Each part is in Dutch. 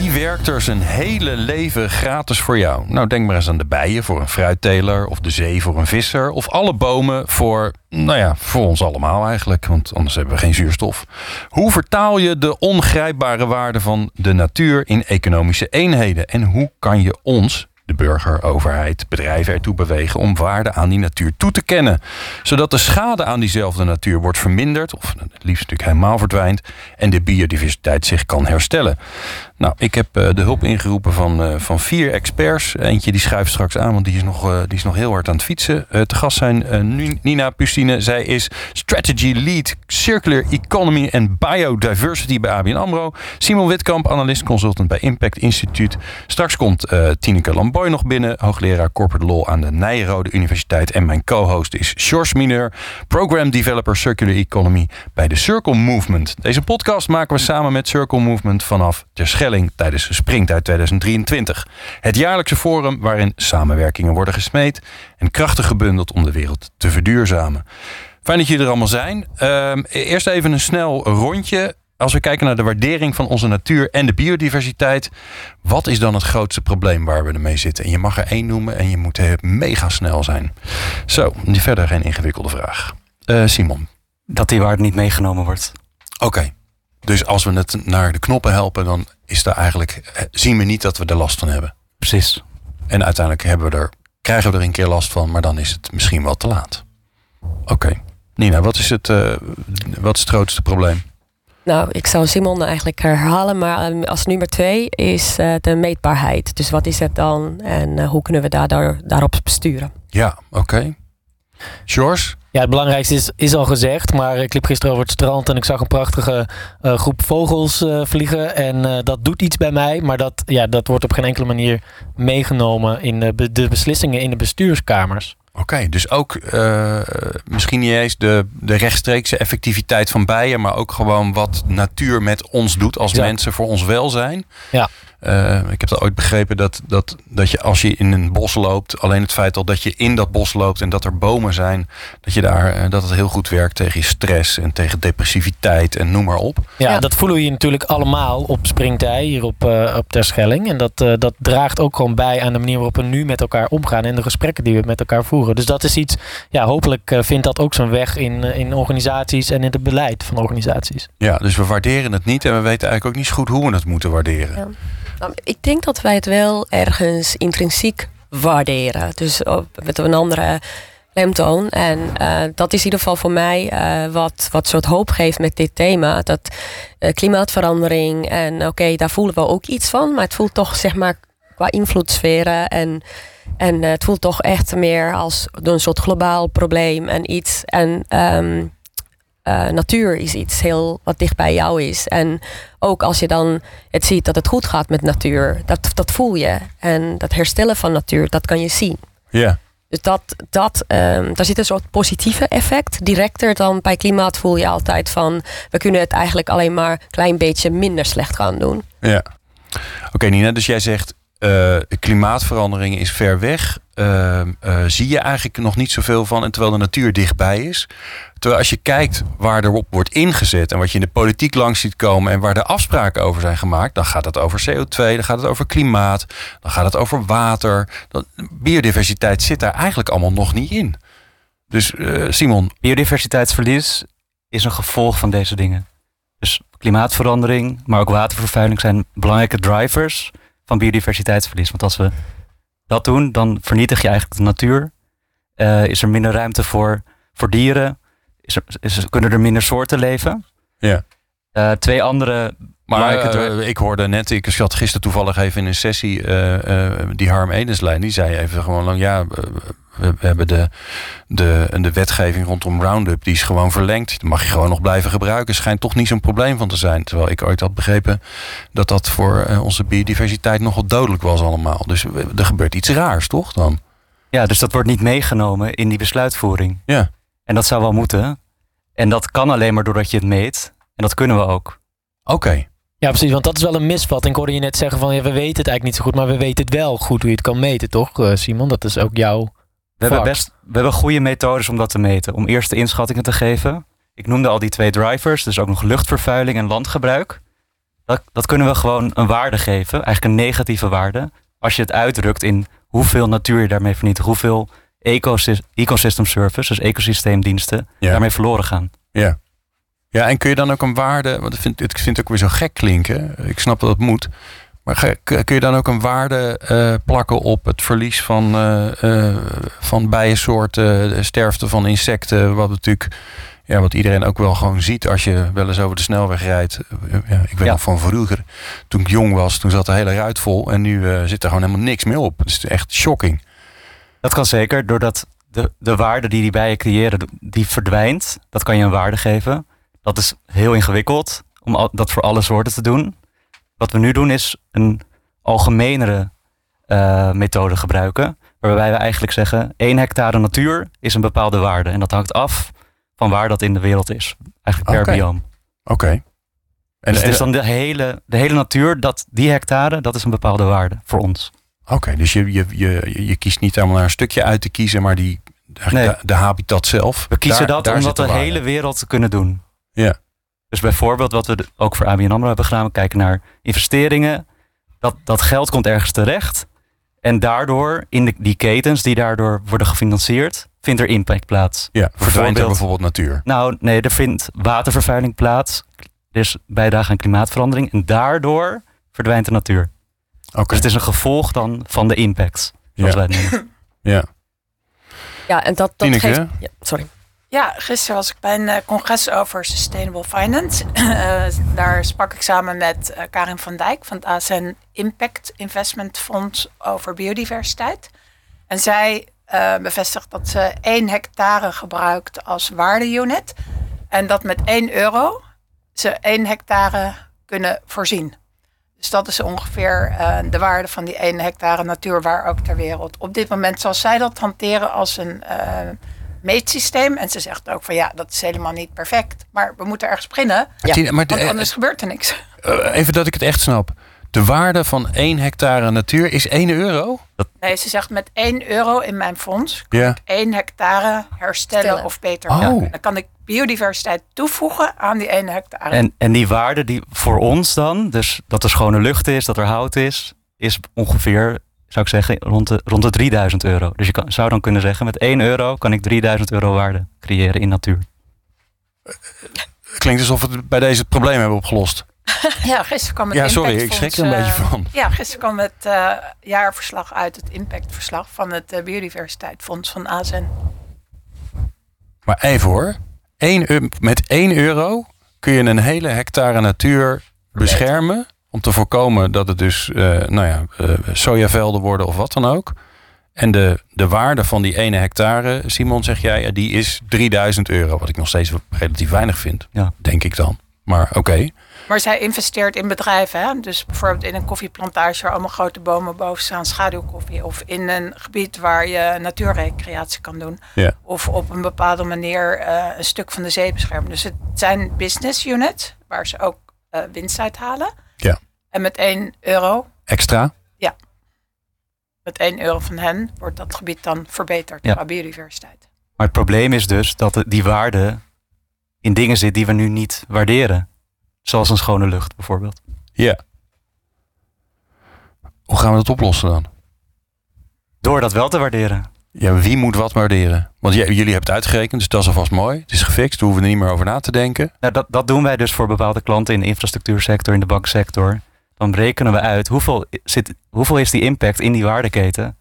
Wie werkt er zijn hele leven gratis voor jou? Nou, denk maar eens aan de bijen voor een fruitteler, of de zee voor een visser, of alle bomen voor, nou ja, voor ons allemaal eigenlijk, want anders hebben we geen zuurstof. Hoe vertaal je de ongrijpbare waarde van de natuur in economische eenheden? En hoe kan je ons, de burger, overheid, bedrijven ertoe bewegen om waarde aan die natuur toe te kennen. Zodat de schade aan diezelfde natuur wordt verminderd, of het liefst natuurlijk helemaal verdwijnt, en de biodiversiteit zich kan herstellen. Nou, ik heb uh, de hulp ingeroepen van, uh, van vier experts. Eentje die schuift straks aan, want die is nog, uh, die is nog heel hard aan het fietsen. te gast zijn Nina Pustine. Zij is Strategy Lead Circular Economy and Biodiversity bij ABN AMRO. Simon Witkamp, analist consultant bij Impact Instituut. Straks komt Tineke Lamboy nog binnen. Hoogleraar Corporate Law aan de Nijrode Universiteit. En mijn co-host is George Mineur, Program Developer Circular Economy bij de Circle Movement. Deze podcast maken we samen met Circle Movement vanaf Terschelling tijdens Springtijd 2023. Het jaarlijkse forum waarin samenwerkingen worden gesmeed en krachten gebundeld om de wereld te verduurzamen. Fijn dat jullie er allemaal zijn. Uh, eerst even een snel rondje. Als we kijken naar de waardering van onze natuur en de biodiversiteit, wat is dan het grootste probleem waar we ermee zitten? En je mag er één noemen en je moet mega snel zijn. Zo, verder geen ingewikkelde vraag. Uh, Simon. Dat die waarde niet meegenomen wordt. Oké. Dus als we het naar de knoppen helpen, dan is daar eigenlijk, eh, zien we niet dat we er last van hebben. Precies. En uiteindelijk hebben we er, krijgen we er een keer last van, maar dan is het misschien wel te laat. Oké. Nina, wat is, het, uh, wat is het grootste probleem? Nou, ik zou Simon eigenlijk herhalen, maar ehm, als nummer twee is uh, de meetbaarheid. Dus wat is het dan en hoe kunnen we daardoor, daarop besturen? Ja, oké. Okay. George? Ja, het belangrijkste is, is al gezegd, maar ik liep gisteren over het strand en ik zag een prachtige uh, groep vogels uh, vliegen. En uh, dat doet iets bij mij, maar dat, ja, dat wordt op geen enkele manier meegenomen in de, de beslissingen in de bestuurskamers. Oké, okay, dus ook misschien niet eens de, de rechtstreekse effectiviteit van bijen, maar ook gewoon wat natuur met ons doet als ja. mensen voor ons welzijn. Ja. Uh, ik heb dat ooit begrepen dat, dat, dat je als je in een bos loopt, alleen het feit al dat je in dat bos loopt en dat er bomen zijn, dat je daar uh, dat het heel goed werkt tegen je stress en tegen depressiviteit en noem maar op. Ja, ja. dat voelen we hier natuurlijk allemaal op Springtij, hier op, uh, op Terschelling. En dat, dat draagt ook gewoon bij aan de manier waarop we nu met elkaar omgaan en de gesprekken die we met elkaar voeren. Dus dat is iets, ja, hopelijk vindt dat ook zijn weg in, in organisaties en in het beleid van organisaties. Ja, dus we waarderen het niet en we weten eigenlijk ook niet zo goed hoe we het moeten waarderen. Ja. Nou, ik denk dat wij het wel ergens intrinsiek waarderen. Dus met een andere lemtoon. En uh, dat is in ieder geval voor mij uh, wat, wat soort hoop geeft met dit thema. Dat klimaatverandering en oké, daar voelen we ook iets van. Maar het voelt toch zeg maar qua invloedssferen en, en het voelt toch echt meer als een soort globaal probleem en iets. En um, uh, natuur is iets heel wat dicht bij jou is. En ook als je dan het ziet dat het goed gaat met natuur, dat, dat voel je. En dat herstellen van natuur, dat kan je zien. Ja. Dus dat, dat, um, daar zit een soort positieve effect. Directer dan bij klimaat voel je altijd van... we kunnen het eigenlijk alleen maar een klein beetje minder slecht gaan doen. Ja. Oké Nina, dus jij zegt uh, klimaatverandering is ver weg. Uh, uh, zie je eigenlijk nog niet zoveel van. En terwijl de natuur dichtbij is. Terwijl als je kijkt waar erop wordt ingezet. En wat je in de politiek langs ziet komen. En waar de afspraken over zijn gemaakt. Dan gaat het over CO2. Dan gaat het over klimaat. Dan gaat het over water. Biodiversiteit zit daar eigenlijk allemaal nog niet in. Dus Simon. Biodiversiteitsverlies is een gevolg van deze dingen. Dus klimaatverandering, maar ook watervervuiling zijn belangrijke drivers van biodiversiteitsverlies. Want als we dat doen, dan vernietig je eigenlijk de natuur. Uh, is er minder ruimte voor, voor dieren? Is er, is, kunnen er minder soorten leven? Ja. Uh, twee andere. Maar uh, ik hoorde net, ik zat gisteren toevallig even in een sessie, die Harm Edenslijn, die zei even gewoon, ja, we, hebben de, de, de wetgeving rondom Roundup, die is gewoon verlengd. Dat mag je gewoon nog blijven gebruiken. Schijnt toch niet zo'n probleem van te zijn. Terwijl ik ooit had begrepen dat dat voor eh, onze biodiversiteit nogal dodelijk was allemaal. Dus er gebeurt iets raars, toch dan? Ja, dus dat wordt niet meegenomen in die besluitvoering. Ja. En dat zou wel moeten. En dat kan alleen maar doordat je het meet. En dat kunnen we ook. Oké. Ja, precies. Want dat is wel een misvatting. Ik hoorde je net zeggen van ja, we weten het eigenlijk niet zo goed, maar we weten het wel goed hoe je het kan meten, toch, eh, Simon? Dat is ook jouw. We hebben, best, we hebben goede methodes om dat te meten. Om eerst de inschattingen te geven. Ik noemde al die twee drivers, dus ook nog luchtvervuiling en landgebruik. Dat, dat kunnen we gewoon een waarde geven, eigenlijk een negatieve waarde. Als je het uitdrukt in hoeveel natuur je daarmee vernietigt, hoeveel ecosys- ecosystem service, dus ecosysteemdiensten, Ja. daarmee verloren gaan. Ja. Ja, en kun je dan ook een waarde, want ik vind, ik vind het ook weer zo gek klinken. Ik snap dat het moet. Maar kun je dan ook een waarde eh, plakken op het verlies van, eh, van bijensoorten, de sterfte van insecten, wat natuurlijk, ja, wat iedereen ook wel gewoon ziet als je wel eens over de snelweg rijdt. Ja, ik weet Ja. nog van vroeger, toen ik jong was, toen zat de hele ruit vol en nu zit er gewoon helemaal niks meer op. Het is echt shocking. Dat kan zeker, doordat de, de waarde die die bijen creëren, die verdwijnt. Dat kan je een waarde geven. Dat is heel ingewikkeld om al- dat voor alle soorten te doen. Wat we nu doen is een algemenere eh, methode gebruiken. Waarbij we eigenlijk zeggen, 1 hectare natuur is een bepaalde waarde. En dat hangt af van waar dat in de wereld is. Eigenlijk per bioom. Oké. En, Dus het en- is dan de hele, de hele natuur, dat, die hectare, dat is een bepaalde waarde voor ons. Oké, dus je, je, je, je kiest niet helemaal naar een stukje uit te kiezen, maar die, Nee. de, habitat zelf. We kiezen daar- dat daar om zit dat de hele wereld te kunnen doen. Ja. Dus bijvoorbeeld wat we ook voor ABN AMRO hebben gedaan. We kijken naar investeringen. Dat, dat geld komt ergens terecht. En daardoor, in de, die ketens die daardoor worden gefinancierd, vindt er impact plaats. Ja, verdwijnt er Bijvoorbeeld- natuur. Nou, nee, er vindt watervervuiling plaats. Dus bijdrage aan klimaatverandering. En daardoor verdwijnt de natuur. Oké. Dus het is een gevolg dan van de impact. Zoals Ja. wij het noemen. Ja. Ja, en dat, dat Tineke? geeft. Ja, sorry. Ja, gisteren was ik bij een eh, congres over Sustainable Finance. Eh, daar sprak ik samen met eh, Karin van Dijk van het ASN Impact Investment Fonds over biodiversiteit. En zij bevestigt dat ze 1 hectare gebruikt als waardeunit. En dat met 1 euro ze 1 hectare kunnen voorzien. Dus dat is ongeveer de waarde van die 1 hectare natuur waar ook ter wereld. Op dit moment zal zij dat hanteren als een meetsysteem. En ze zegt ook van ja, dat is helemaal niet perfect. Maar we moeten ergens beginnen, Ja. Tine, maar de- want anders gebeurt er niks. eh, even dat ik het echt snap. De waarde van 1 hectare natuur is 1 euro? Nee, ze zegt met 1 euro in mijn fonds Ja. 1 hectare herstellen Stellen. of beter Oh. maken. Dan kan ik biodiversiteit toevoegen aan die 1 hectare. En, en die waarde die voor ons dan, dus dat er schone lucht is, dat er hout is, is ongeveer, zou ik zeggen, rond de, rond de 3000 euro. Dus je kan, zou dan kunnen zeggen, met 1 euro kan ik 3000 euro waarde creëren in natuur. Klinkt alsof we bij deze het probleem hebben opgelost. Ja, gisteren kwam het Ja, sorry, ik schrik er een eh, beetje van. Ja, gisteren kwam het eh, jaarverslag uit, het impactverslag van het eh, Biodiversiteitsfonds van ASN. Maar even hoor. 1 eu- met 1 euro kun je een hele hectare natuur beschermen. Om te voorkomen dat het dus eh, nou ja, eh, sojavelden worden of wat dan ook. En de, de waarde van die ene hectare, Simon, zeg jij, eh, die is 3000 euro. Wat ik nog steeds relatief weinig vind. Ja. Denk ik dan. Maar oké. Maar zij investeert in bedrijven. Hè? Dus bijvoorbeeld in een koffieplantage waar allemaal grote bomen boven staan, schaduwkoffie. Of in een gebied waar je natuurrecreatie kan doen. Ja. Of op een bepaalde manier eh, een stuk van de zee beschermen. Dus het zijn business units waar ze ook eh, winst uit halen. Ja. En met 1 euro, Extra. met 1 euro van hen, wordt dat gebied dan verbeterd Ja. qua biodiversiteit. Maar het probleem is dus dat die waarde in dingen zit die we nu niet waarderen. Zoals een schone lucht bijvoorbeeld. Ja. Hoe gaan we dat oplossen dan? Door dat wel te waarderen. Ja, wie moet wat waarderen? Want jullie hebben het uitgerekend, dus dat is alvast mooi. Het is gefixt, daar hoeven we er niet meer over na te denken. Nou, dat, dat doen wij dus voor bepaalde klanten in de infrastructuursector, in de banksector. Dan rekenen we uit hoeveel, zit, hoeveel is die impact in die waardeketen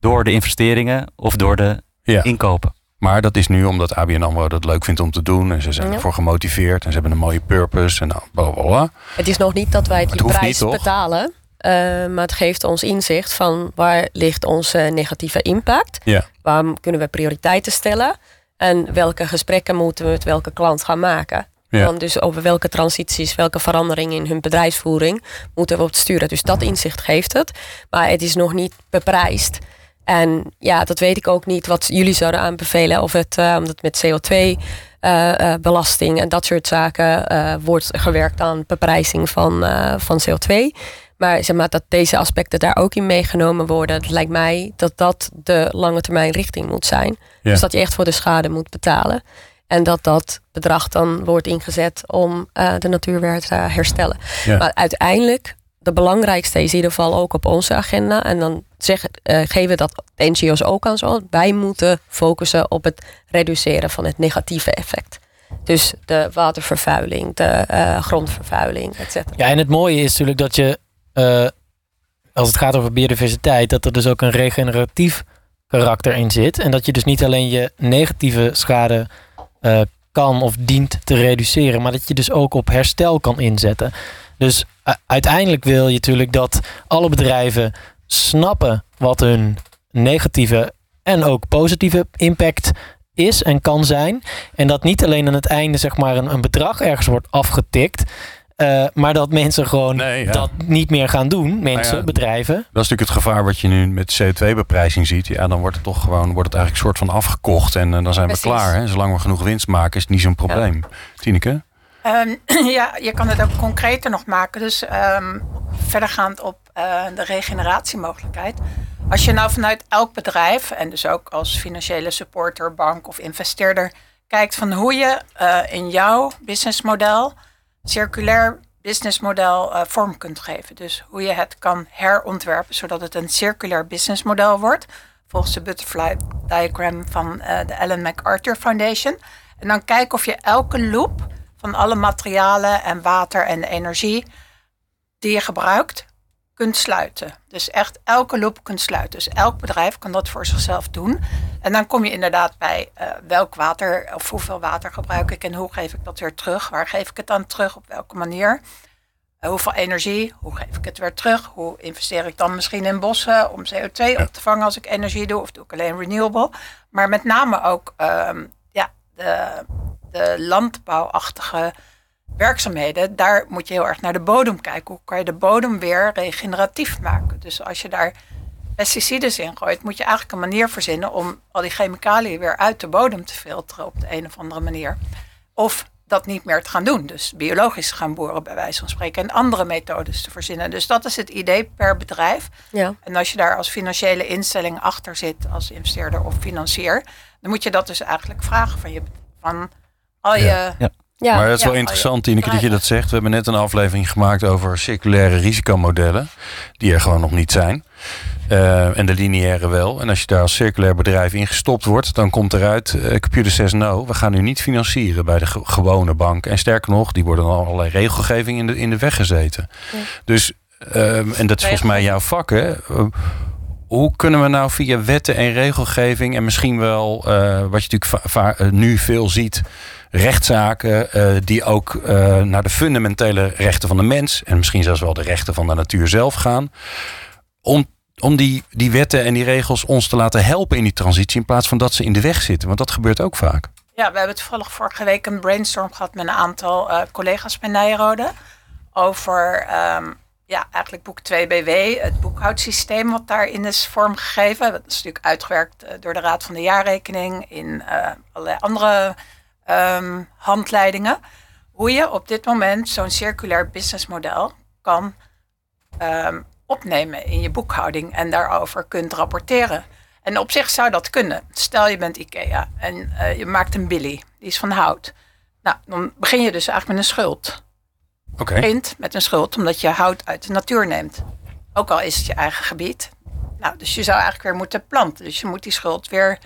door de investeringen of door de Ja. inkopen. Maar dat is nu omdat ABN AMRO dat leuk vindt om te doen. En ze zijn Ja. ervoor gemotiveerd. En ze hebben een mooie purpose. En nou, bla bla bla. Het is nog niet dat wij Het die hoeft prijs niet, betalen. eh, maar het geeft ons inzicht van waar ligt onze negatieve impact. Ja. Waar kunnen we prioriteiten stellen. En welke gesprekken moeten we met welke klant gaan maken. Ja. Dan dus over welke transities, welke veranderingen in hun bedrijfsvoering moeten we op het sturen. Dus dat inzicht geeft het. Maar het is nog niet beprijsd. En ja, dat weet ik ook niet wat jullie zouden aanbevelen. Of het, uh, omdat met CO2-belasting en dat soort zaken wordt gewerkt aan beprijzing van, van CO2. Maar zeg maar dat deze aspecten daar ook in meegenomen worden. Het lijkt mij dat dat de lange termijn richting moet zijn. Dus dat je echt voor de schade moet betalen. En dat dat bedrag dan wordt ingezet om uh, de natuur weer te herstellen. Maar uiteindelijk, de belangrijkste is in ieder geval ook op onze agenda. En dan zeg, uh, geven dat NGO's ook aan zo. Wij moeten focussen op het reduceren van het negatieve effect. Dus de watervervuiling, de uh, grondvervuiling, et cetera. Ja, en het mooie is natuurlijk dat je, als het gaat over biodiversiteit, dat er dus ook een regeneratief karakter in zit. En dat je dus niet alleen je negatieve schade uh, kan of dient te reduceren, maar dat je dus ook op herstel kan inzetten. Dus uh, uiteindelijk wil je natuurlijk dat alle bedrijven snappen wat hun negatieve en ook positieve impact is en kan zijn. En dat niet alleen aan het einde zeg maar een, een bedrag ergens wordt afgetikt. Uh, maar dat mensen gewoon nee, ja. dat niet meer gaan doen. Mensen, ja, bedrijven. Dat is natuurlijk het gevaar wat je nu met CO2-beprijzing ziet. Ja, dan wordt het toch gewoon wordt het eigenlijk soort van afgekocht. En uh, dan zijn Precies. we klaar. Hè? Zolang we genoeg winst maken, is het niet zo'n probleem. Ja. Tineke? Um, ja, je kan het ook concreter nog maken. Dus um, verdergaand op uh, de regeneratiemogelijkheid. Als je nou vanuit elk bedrijf, en dus ook als financiële supporter, bank of investeerder, kijkt van hoe je in jouw businessmodel circulair businessmodel uh, vorm kunt geven. Dus hoe je het kan herontwerpen zodat het een circulair businessmodel wordt. Volgens de butterfly diagram van uh, de Ellen MacArthur Foundation. En dan kijken of je elke loop van alle materialen en water en energie die je gebruikt, kunt sluiten. Dus echt elke loop kunt sluiten. Dus elk bedrijf kan dat voor zichzelf doen. En dan kom je inderdaad bij uh, welk water of hoeveel water gebruik ik en hoe geef ik dat weer terug? Waar geef ik het dan terug? Op welke manier? Uh, hoeveel energie? Hoe geef ik het weer terug? Hoe investeer ik dan misschien in bossen om CO2 op te vangen als ik energie doe? Of doe ik alleen renewable? Maar met name ook um, ja, de, de landbouwachtige werkzaamheden, daar moet je heel erg naar de bodem kijken. Hoe kan je de bodem weer regeneratief maken? Dus als je daar pesticiden in gooit, moet je eigenlijk een manier verzinnen om al die chemicaliën weer uit de bodem te filteren op de een of andere manier. Of dat niet meer te gaan doen. Dus biologisch gaan boeren, bij wijze van spreken, en andere methodes te verzinnen. Dus dat is het idee per bedrijf. Ja. En als je daar als financiële instelling achter zit, als investeerder of financier, dan moet je dat dus eigenlijk vragen van je van al je. Ja. Ja ja, maar het is wel interessant, Tineke, dat je dat zegt. We hebben net een aflevering gemaakt over circulaire risicomodellen. Die er gewoon nog niet zijn. Uh, en de lineaire wel. En als je daar als circulair bedrijf in gestopt wordt, dan komt eruit: uh, Computer says no, we gaan u niet financieren bij de gewone bank. En sterker nog, die worden al allerlei regelgeving in de, in de weg gezeten. Dus, uh, en dat is volgens mij jouw vak, hè? hoe kunnen we nou via wetten en regelgeving en misschien wel, wat je natuurlijk nu veel ziet, rechtszaken uh, die ook uh, naar de fundamentele rechten van de mens en misschien zelfs wel de rechten van de natuur zelf gaan. Om, om die, die wetten en die regels ons te laten helpen in die transitie in plaats van dat ze in de weg zitten. Want dat gebeurt ook vaak. Ja, we hebben toevallig vorige week een brainstorm gehad met een aantal uh, collega's bij Nijrode. Over um, ja, eigenlijk boek 2BW, het boekhoudsysteem wat daarin is vormgegeven. Dat is natuurlijk uitgewerkt door de Raad van de Jaarrekening in allerlei andere um, handleidingen. Hoe je op dit moment zo'n circulair businessmodel kan um, opnemen in je boekhouding en daarover kunt rapporteren. En op zich zou dat kunnen. Stel je bent IKEA en uh, je maakt een Billy, die is van hout. Nou, dan begin je dus eigenlijk met een schuld. Oké. Okay. Begint met een schuld omdat je hout uit de natuur neemt. Ook al is het je eigen gebied. Nou, dus je zou eigenlijk weer moeten planten. Dus je moet die schuld weer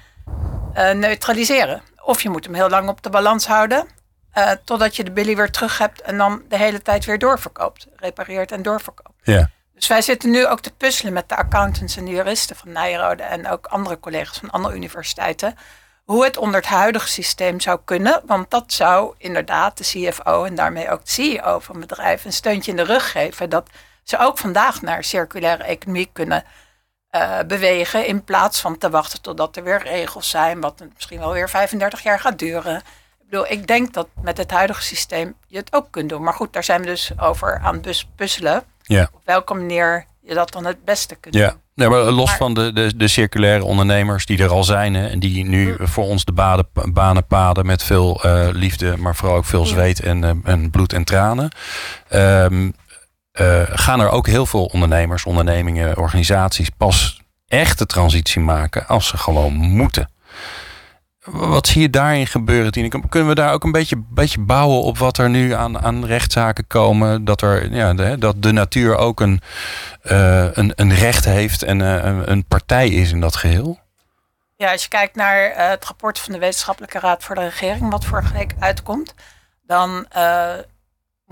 uh, neutraliseren. Of je moet hem heel lang op de balans houden. Uh, totdat je de billy weer terug hebt en dan de hele tijd weer doorverkoopt. Repareert en doorverkoopt. Ja. Dus wij zitten nu ook te puzzelen met de accountants en de juristen van Nijrode en ook andere collega's van andere universiteiten. Hoe het onder het huidige systeem zou kunnen. Want dat zou inderdaad de CFO en daarmee ook de CEO van het bedrijf een steuntje in de rug geven. Dat ze ook vandaag naar circulaire economie kunnen uh, bewegen. In plaats van te wachten totdat er weer regels zijn. Wat misschien wel weer 35 jaar gaat duren. Ik bedoel, ik denk dat met het huidige systeem je het ook kunt doen. Maar goed, daar zijn we dus over aan het puzzelen. Ja. Op welke manier je dat dan het beste kunt Ja, doen. nee, maar los Maar- van de, de, de circulaire ondernemers die er al zijn hè, en die nu Mm. voor ons de baden, banen paden met veel eh, liefde, maar vooral ook veel zweet en, eh, en bloed en tranen. ehm, eh, gaan er ook heel veel ondernemers, ondernemingen, organisaties pas echt de transitie maken als ze gewoon moeten. Wat zie je daarin gebeuren? Kunnen we daar ook een beetje, beetje bouwen op wat er nu aan, aan rechtszaken komen? Dat, er, ja, de, dat de natuur ook een, eh, een, een recht heeft en eh, een, partij is in dat geheel? Ja, als je kijkt naar het rapport van de Wetenschappelijke Raad voor de Regering, wat vorige week uitkomt, dan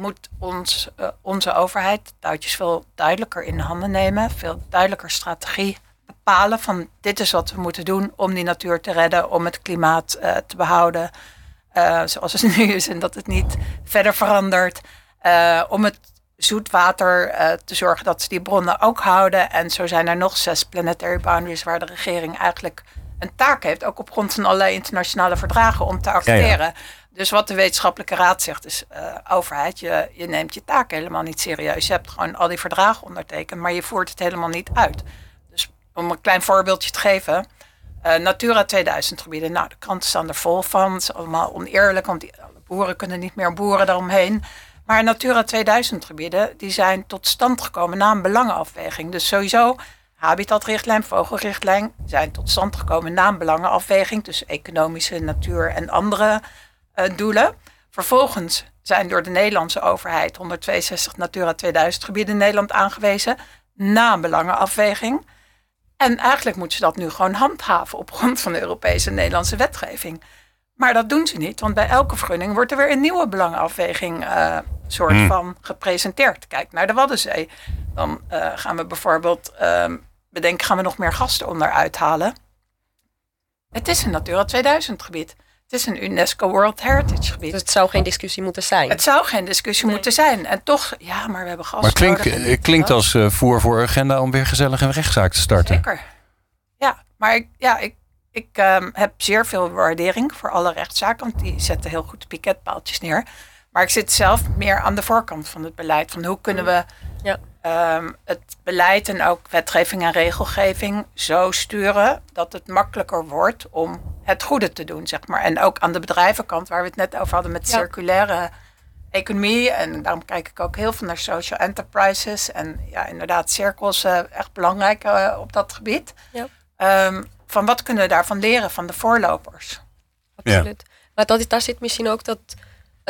moet ons, eh, onze overheid touwtjes veel duidelijker in de handen nemen, veel duidelijker strategie bepalen van dit is wat we moeten doen om die natuur te redden, om het klimaat eh, te behouden eh, zoals het nu is en dat het niet verder verandert, om het zoetwater te zorgen dat ze die bronnen ook houden. En zo zijn er nog zes planetary boundaries waar de regering eigenlijk een taak heeft, ook op grond van allerlei internationale verdragen, om te acteren. Dus wat de wetenschappelijke raad zegt is, eh, overheid, je, je neemt je taak helemaal niet serieus. Je hebt gewoon al die verdragen ondertekend, maar je voert het helemaal niet uit. Dus om een klein voorbeeldje te geven, eh, Natura 2000 gebieden, nou de kranten staan er vol van, het is allemaal oneerlijk, want die, boeren kunnen niet meer boeren daaromheen. Maar Natura 2000 gebieden, die zijn tot stand gekomen na een belangenafweging. Dus sowieso habitatrichtlijn, vogelrichtlijn zijn tot stand gekomen na een belangenafweging tussen economische, natuur en andere doelen. Vervolgens zijn door de Nederlandse overheid 162 Natura 2000 gebieden in Nederland aangewezen na een belangenafweging. En eigenlijk moeten ze dat nu gewoon handhaven op grond van de Europese en Nederlandse wetgeving. Maar dat doen ze niet, want bij elke vergunning wordt er weer een nieuwe belangenafweging eh, soort Hmm. van gepresenteerd. Kijk naar de Waddenzee. Dan eh, gaan we bijvoorbeeld ehm, bedenken, gaan we nog meer gasten onderuit halen? Het is een Natura 2000 gebied. Het is een UNESCO World Heritage gebied. Dus het zou geen discussie moeten zijn. Het zou geen discussie Nee. moeten zijn. En toch, ja, maar we hebben gas Maar en eh, klinkt als eh, voer voor agenda om weer gezellig een rechtszaak te starten. Zeker. Ja, maar ik, ja, ik, ik ehm, heb zeer veel waardering voor alle rechtszaken, want die zetten heel goed de piketpaaltjes neer. Maar ik zit zelf meer aan de voorkant van het beleid. Van hoe kunnen we Ja. Ehm, het beleid en ook wetgeving en regelgeving zo sturen dat het makkelijker wordt om het goede te doen, zeg maar. En ook aan de bedrijvenkant, waar we het net over hadden met Ja. circulaire economie. En daarom kijk ik ook heel veel naar social enterprises. En ja, inderdaad, cirkels eh, echt belangrijk eh, op dat gebied. Ja. Ehm, van wat kunnen we daarvan leren van de voorlopers? Absoluut. Maar dat, is- daar zit misschien ook dat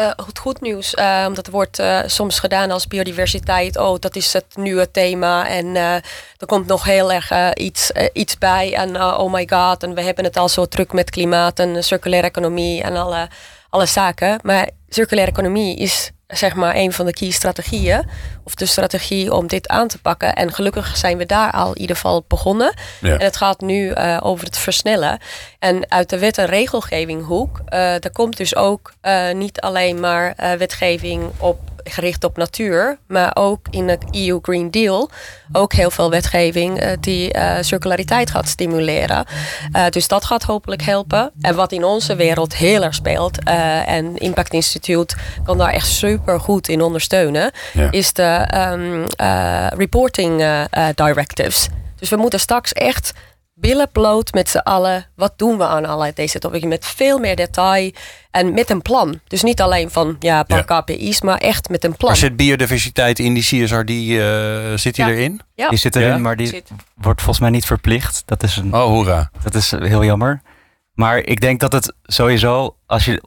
eh, het goed nieuws. eh, omdat er wordt eh, soms gedaan als biodiversiteit. Oh, dat is het nieuwe thema. En eh, er komt nog heel erg eh, iets, eh, iets bij. En eh, oh my god. En we hebben het al zo druk met klimaat en circulaire economie en alle, alle zaken. Maar circulaire economie is zeg maar een van de key strategieën. Of de strategie om dit aan te pakken. En gelukkig zijn we daar al in ieder geval begonnen. Ja. En het gaat nu eh, over het versnellen. En uit de wet en regelgeving hoek, eh daar komt dus ook eh, niet alleen maar wetgeving op, gericht op natuur, maar ook in de EU Green Deal ook heel veel wetgeving eh, die eh, circulariteit gaat stimuleren. Eh, dus dat gaat hopelijk helpen. En wat in onze wereld heel erg speelt, en Impact Institute kan daar echt super goed in ondersteunen, Ja. is de ehm, eh, reporting directives. Dus we moeten straks echt billen bloot met z'n allen. Wat doen we aan alle deze topics? Met veel meer detail en met een plan. Dus niet alleen van ja, een paar KPI's, maar echt met een plan. Maar zit biodiversiteit in die CSR, die, eh, zit die Ja. erin? Ja. Die zit erin, Ja? maar die Zit. wordt volgens mij niet verplicht. Dat is, een, Oh, hoera. dat is heel jammer. Maar ik denk dat het sowieso, als je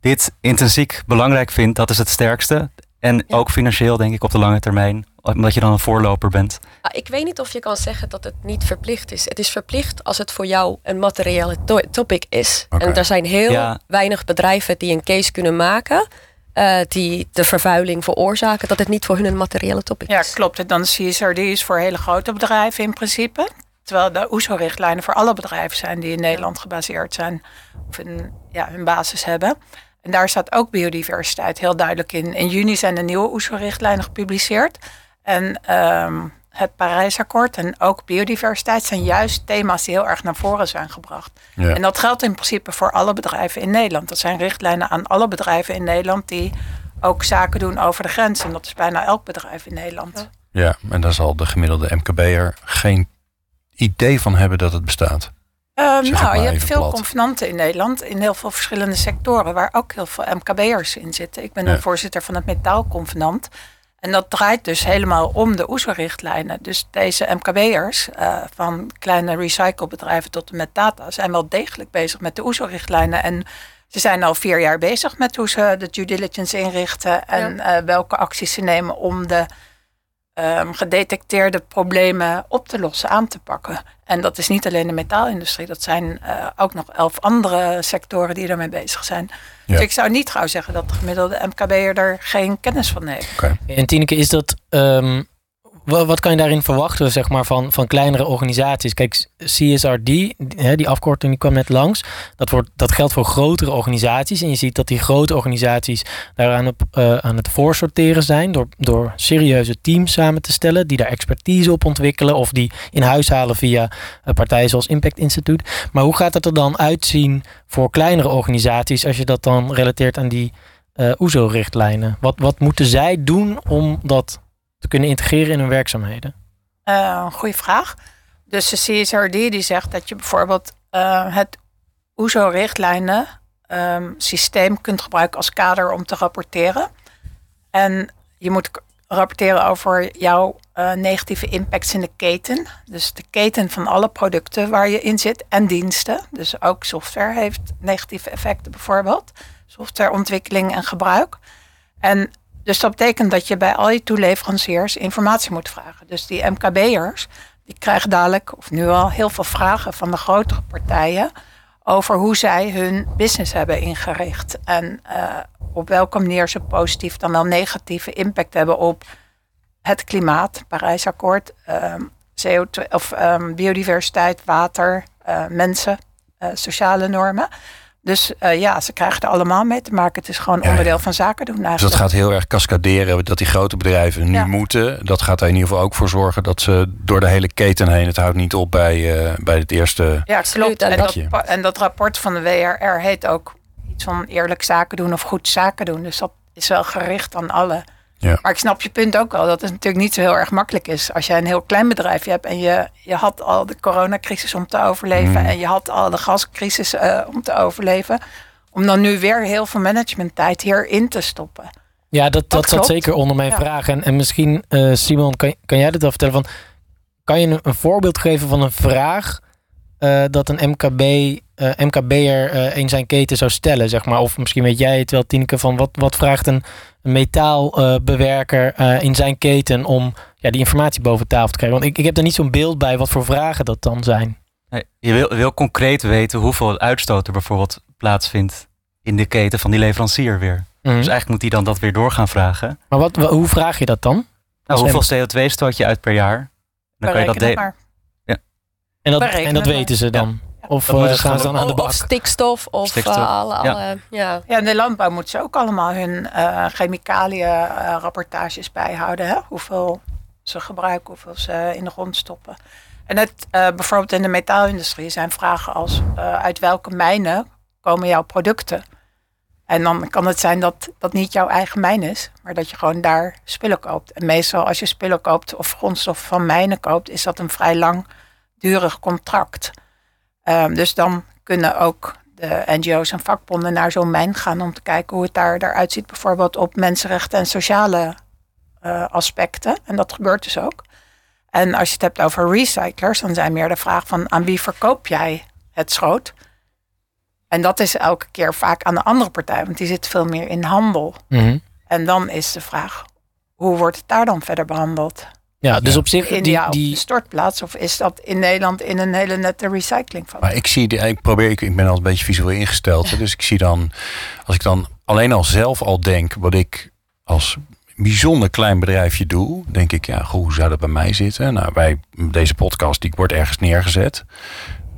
dit intrinsiek belangrijk vindt, dat is het sterkste. En Ja. ook financieel, denk ik, op de lange termijn. Omdat je dan een voorloper bent. Ah, Ik weet niet of je kan zeggen dat het niet verplicht is. Het is verplicht als het voor jou een materiële to- topic is. Oké. En er zijn heel Ja. weinig bedrijven die een case kunnen maken. eh, die de vervuiling veroorzaken, dat het niet voor hun een materiële topic Ja, is. klopt. En dan is CSRD is voor hele grote bedrijven in principe. Terwijl de OESO-richtlijnen voor alle bedrijven zijn die in Nederland gebaseerd zijn. Of een, ja, hun basis hebben. En daar staat ook biodiversiteit heel duidelijk in. In juni zijn de nieuwe OESO-richtlijnen gepubliceerd. En ehm, het Parijsakkoord en ook biodiversiteit zijn juist thema's die heel erg naar voren zijn gebracht. Ja. En dat geldt in principe voor alle bedrijven in Nederland. Dat zijn richtlijnen aan alle bedrijven in Nederland die ook zaken doen over de grens. En dat is bijna elk bedrijf in Nederland. Ja, en daar zal de gemiddelde MKB'er geen idee van hebben dat het bestaat. Ehm, nou, maar je hebt veel plat. convenanten in Nederland in heel veel verschillende sectoren waar ook heel veel MKB'ers in zitten. Ik ben Ja. de voorzitter van het metaalconvenant. En dat draait dus helemaal om de OESO-richtlijnen. Dus deze MKB'ers, eh, van kleine recyclebedrijven tot en met data, zijn wel degelijk bezig met de OESO-richtlijnen. En ze zijn al vier jaar bezig met hoe ze de due diligence inrichten en eh, welke acties ze nemen om de ehm, gedetecteerde problemen op te lossen, aan te pakken. En dat is niet alleen de metaalindustrie, dat zijn eh, ook nog elf andere sectoren die daarmee bezig zijn. Ja. Dus ik zou niet gauw zeggen dat de gemiddelde MKB'er er geen kennis van heeft. En Tineke, is dat. ehm, wat kan je daarin verwachten, zeg maar, van, van kleinere organisaties? Kijk, CSRD, die, die afkorting die kwam net langs. Dat, wordt, dat geldt voor grotere organisaties. En je ziet dat die grote organisaties daar aan, op, eh, aan het voorsorteren zijn. Door, door serieuze teams samen te stellen. Die daar expertise op ontwikkelen. Of die in huis halen via eh, partijen zoals Impact Institute. Maar hoe gaat het er dan uitzien voor kleinere organisaties. als je dat dan relateert aan die eh OESO-richtlijnen? Wat, wat moeten zij doen om dat te kunnen integreren in hun werkzaamheden? Een goede vraag. Dus de CSRD die zegt dat je bijvoorbeeld eh, het OESO-richtlijnen ehm, systeem kunt gebruiken als kader om te rapporteren. En je moet rapporteren over jouw eh, negatieve impacts in de keten. Dus de keten van alle producten waar je in zit en diensten. Dus ook software heeft negatieve effecten bijvoorbeeld. Softwareontwikkeling en gebruik. En dus dat betekent dat je bij al je toeleveranciers informatie moet vragen. Dus die MKB'ers, die krijgen dadelijk, of nu al, heel veel vragen van de grotere partijen over hoe zij hun business hebben ingericht. En eh, op welke manier ze positief dan wel negatieve impact hebben op het klimaat, Parijsakkoord, ehm, CO2, of ehm, biodiversiteit, water, eh, mensen, eh, sociale normen. Dus eh, ja, ze krijgen er allemaal mee te maken. Het is gewoon Ja, ja. onderdeel van zaken doen Dus eigenlijk. dat gaat heel erg cascaderen. Dat die grote bedrijven nu Ja. moeten. Dat gaat er in ieder geval ook voor zorgen dat ze door de hele keten heen. Het houdt niet op bij, eh, bij het eerste. Ja, Absoluut. klopt. En En dat- en dat rapport van de WRR heet ook iets van eerlijk zaken doen of goed zaken doen. Dus dat is wel gericht aan alle. Ja. Maar ik snap je punt ook wel dat het natuurlijk niet zo heel erg makkelijk is. Als jij een heel klein bedrijf hebt en je, je had al de coronacrisis om te overleven Mm. en je had al de gascrisis eh, om te overleven. Om dan nu weer heel veel managementtijd hierin te stoppen. Ja, dat, dat, Dat zat zeker onder mijn Ja. vraag. En, en misschien, eh, Simon, kan, kan jij dat wel vertellen? Van, kan je een, een voorbeeld geven van een vraag eh, dat een MKB, eh MKB'er eh, in zijn keten zou stellen? Zeg maar? Of misschien weet jij het wel, Tineke, van wat, wat vraagt een metaalbewerker eh, in zijn keten om ja, die informatie boven tafel te krijgen? Want ik, ik heb er niet zo'n beeld bij wat voor vragen dat dan zijn. Nee, je wil, wil concreet weten hoeveel uitstoot er bijvoorbeeld plaatsvindt in de keten van die leverancier weer. Mhm. Dus eigenlijk moet hij dan dat weer door gaan vragen. Maar wat, wa- hoe vraag je dat dan? Nou, hoeveel CO2 stoot je uit per jaar? Dan kan je dat maar. En dat, en dat we. weten ze dan? Of eh, gaan ze dan aan de Of bak? stikstof of Stikstof, eh, alle, ja. alle ja. Ja, in de landbouw moeten ze ook allemaal hun eh chemicaliën eh, rapportages bijhouden. Hè? Hoeveel ze gebruiken, hoeveel ze in de grond stoppen. En het, eh, bijvoorbeeld in de metaalindustrie zijn vragen als eh, uit welke mijnen komen jouw producten? En dan kan het zijn dat dat niet jouw eigen mijn is, maar dat je gewoon daar spullen koopt. En meestal als je spullen koopt of grondstoffen van mijnen koopt, is dat een vrij langdurig contract. Ehm, dus dan kunnen ook de NGO's en vakbonden naar zo'n mijn gaan om te kijken hoe het daar eruit ziet, bijvoorbeeld op mensenrechten en sociale eh, aspecten. En dat gebeurt dus ook. En als je het hebt over recyclers, dan zijn meer de vraag van aan wie verkoop jij het schroot? En dat is elke keer vaak aan de andere partij, want die zit veel meer in handel. Mhm. En dan is de vraag, hoe wordt het daar dan verder behandeld? Ja, dus op zich, In die, die, stortplaats of is dat in Nederland in een hele nette recycling van? Maar ik zie, de, ik probeer, ik, ik ben al een beetje visueel ingesteld. hè, Dus ik zie dan, als ik dan alleen al zelf al denk wat ik als bijzonder klein bedrijfje doe, denk ik, ja, goh, hoe zou dat bij mij zitten? Nou, bij deze podcast, die wordt ergens neergezet.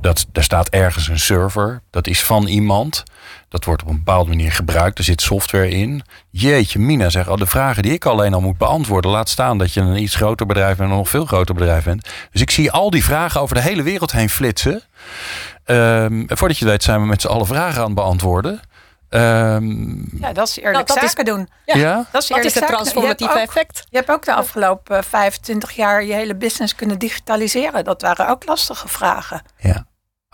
Dat, daar staat ergens een server, dat is van iemand. Dat wordt op een bepaalde manier gebruikt. Er zit software in. Jeetje, Mina zegt al de vragen die ik alleen al moet beantwoorden. Laat staan dat je een iets groter bedrijf en een nog veel groter bedrijf bent. Dus ik zie al die vragen over de hele wereld heen flitsen. Ehm, voordat je het weet zijn we met z'n allen vragen aan het beantwoorden. Ehm, Ja, dat is eerlijk Nou, dat is- zaken doen. ja. Ja. Dat is, eerlijk is het transformatieve je hebt ook, effect? Je hebt ook de afgelopen 25 jaar je hele business kunnen digitaliseren. Dat waren ook lastige vragen. Ja.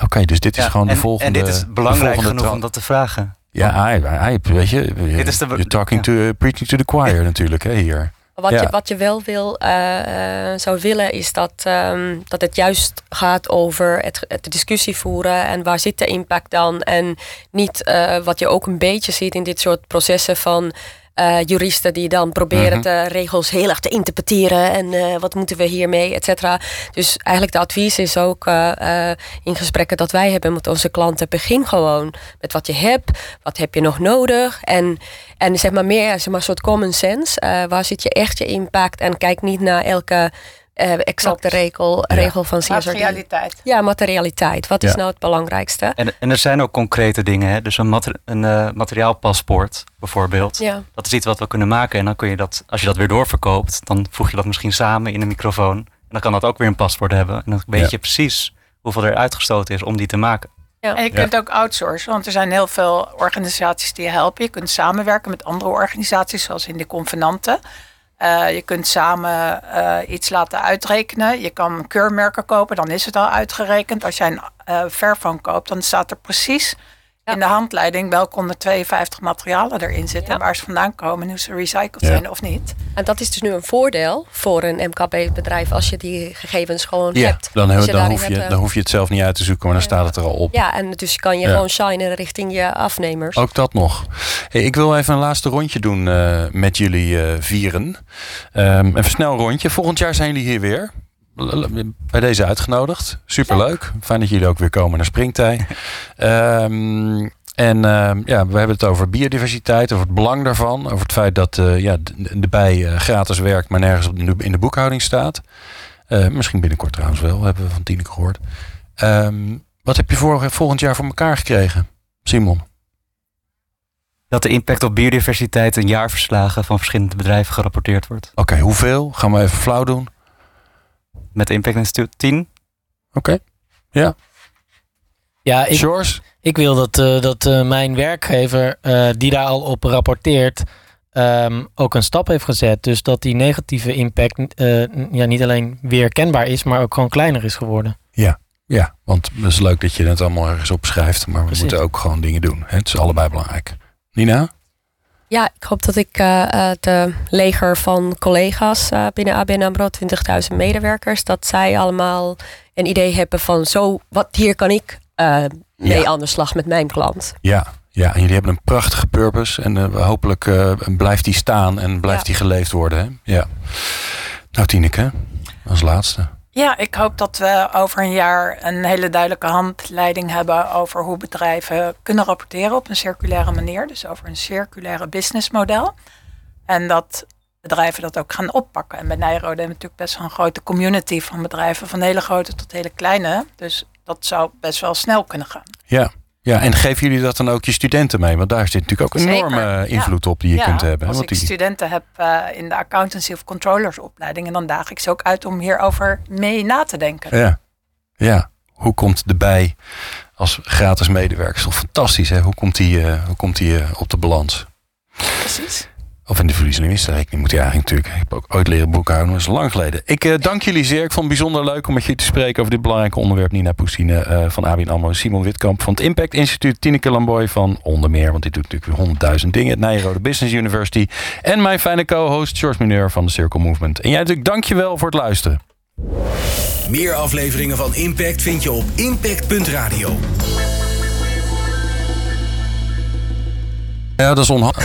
Oké, dus dit is Ja, gewoon de en, volgende. En dit is belangrijk genoeg om dat te vragen. Ja, hij, hij, weet je, Dit is de- you're talking ja. to, preaching to the choir natuurlijk, hè, hier. Wat, Ja. je, wat je wel wil, eh, eh, zou willen, is dat, ehm, dat het juist gaat over het, het de discussie voeren en waar zit de impact dan. En niet eh, wat je ook een beetje ziet in dit soort processen van eh, juristen die dan proberen Mhm. de regels heel erg te interpreteren en eh, wat moeten we hiermee, et cetera. Dus eigenlijk de advies is ook eh, in gesprekken dat wij hebben met onze klanten, begin gewoon met wat je hebt, wat heb je nog nodig en en zeg maar meer zeg maar, een soort common sense. Waar zit je echt je impact? En kijk niet naar elke eh, exacte regel, Ja. regel van CSRD. Materialiteit. Ja, materialiteit. Wat is nou het belangrijkste? En, en er zijn ook concrete dingen. Hè? Dus een, mater- een eh, materiaalpaspoort bijvoorbeeld. Ja. Dat is iets wat we kunnen maken. En dan kun je dat, als je dat weer doorverkoopt, dan voeg je dat misschien samen in een microfoon. En dan kan dat ook weer een paspoort hebben. En dan weet Ja. je precies hoeveel er uitgestoten is om die te maken. En je kunt ook outsourcen, want er zijn heel veel organisaties die je helpen. Je kunt samenwerken met andere organisaties, zoals in de convenanten. Eh, je kunt samen eh, iets laten uitrekenen. Je kan keurmerken kopen, dan is het al uitgerekend. Als jij een eh Fairphone koopt, dan staat er precies. In de handleiding welke 152 materialen erin zitten. Ja. En waar ze vandaan komen en hoe ze recycled Ja. zijn of niet. En dat is dus nu een voordeel voor een MKB-bedrijf als je die gegevens gewoon Ja, hebt. dan, dan, hoef je, hebt, eh, dan hoef je het zelf niet uit te zoeken, maar dan staat het er al op. Ja, en dus kan je Ja. gewoon shinen richting je afnemers. Ook dat nog. Hey, ik wil even een laatste rondje doen eh, met jullie eh, vieren. Ehm even snel rondje. Volgend jaar zijn jullie hier weer. Bij deze uitgenodigd. Superleuk. Fijn dat jullie ook weer komen naar Springtij. Ehm, en ehm, ja, we hebben het over biodiversiteit, over het belang daarvan. Over het feit dat eh, ja, de, de bij eh, gratis werkt, maar nergens in de, in de boekhouding staat. Eh, misschien binnenkort trouwens wel, hebben we van Tineke gehoord. Ehm, wat heb je voor, volgend jaar voor elkaar gekregen, Simon? Dat de impact op biodiversiteit in jaarverslagen van verschillende bedrijven gerapporteerd wordt. Oké, hoeveel? Gaan we even flauw doen. Met de Impact Institute 10. Oké. Ja, ik, Shores? ik wil dat, eh, dat eh, mijn werkgever, eh, die daar al op rapporteert, ehm, ook een stap heeft gezet. Dus dat die negatieve impact eh, ja, niet alleen weer kenbaar is, maar ook gewoon kleiner is geworden. Ja, want het is leuk dat je het allemaal ergens opschrijft. Maar we Precies. moeten ook gewoon dingen doen. hè. Het is allebei belangrijk. Nina? Ja, ik hoop dat ik eh, eh, de leger van collega's eh, binnen ABN AMRO, 20.000 medewerkers, dat zij allemaal een idee hebben van zo, wat hier kan ik eh, mee Ja. aan de slag met mijn klant. Ja. Ja, en jullie hebben een prachtige purpose. En eh, hopelijk eh, blijft die staan en blijft Ja. die geleefd worden. Hè? Ja. Nou, Tineke, als laatste. Ja, ik hoop dat we over een jaar een hele duidelijke handleiding hebben over hoe bedrijven kunnen rapporteren op een circulaire manier. Dus over een circulaire businessmodel. En dat bedrijven dat ook gaan oppakken. En bij Nijrode hebben we natuurlijk best wel een grote community van bedrijven, van hele grote tot hele kleine. Dus dat zou best wel snel kunnen gaan. Ja. Ja, en geven jullie dat dan ook je studenten mee? Want daar zit natuurlijk ook een enorme ja. invloed op die je Ja, kunt hebben. Als Want ik die, studenten heb eh, in de accountancy of controllers opleiding, en dan daag ik ze ook uit om hierover mee na te denken. ja. ja, hoe komt de bij als gratis medewerker? is toch fantastisch, hè? Hoe komt die, eh, hoe komt die eh, op de balans? Precies. Of in de verlies- en winstrekening moet hij eigenlijk natuurlijk. Ik heb ook ooit leren boekhouden, dat is lang geleden. Ik eh, dank jullie zeer. Ik vond het bijzonder leuk om met je te spreken over dit belangrijke onderwerp. Nina Poestine eh, van ABN AMRO, Simon Witkamp van het Impact Instituut, Tineke Lamboy van onder meer, want dit doet natuurlijk weer honderdduizend dingen, het Nijrode Business University. En mijn fijne co-host George Mineur van de Circle Movement. En jij natuurlijk dankjewel voor het luisteren. Meer afleveringen van Impact vind je op impact.radio. Ja, dat is onhandig.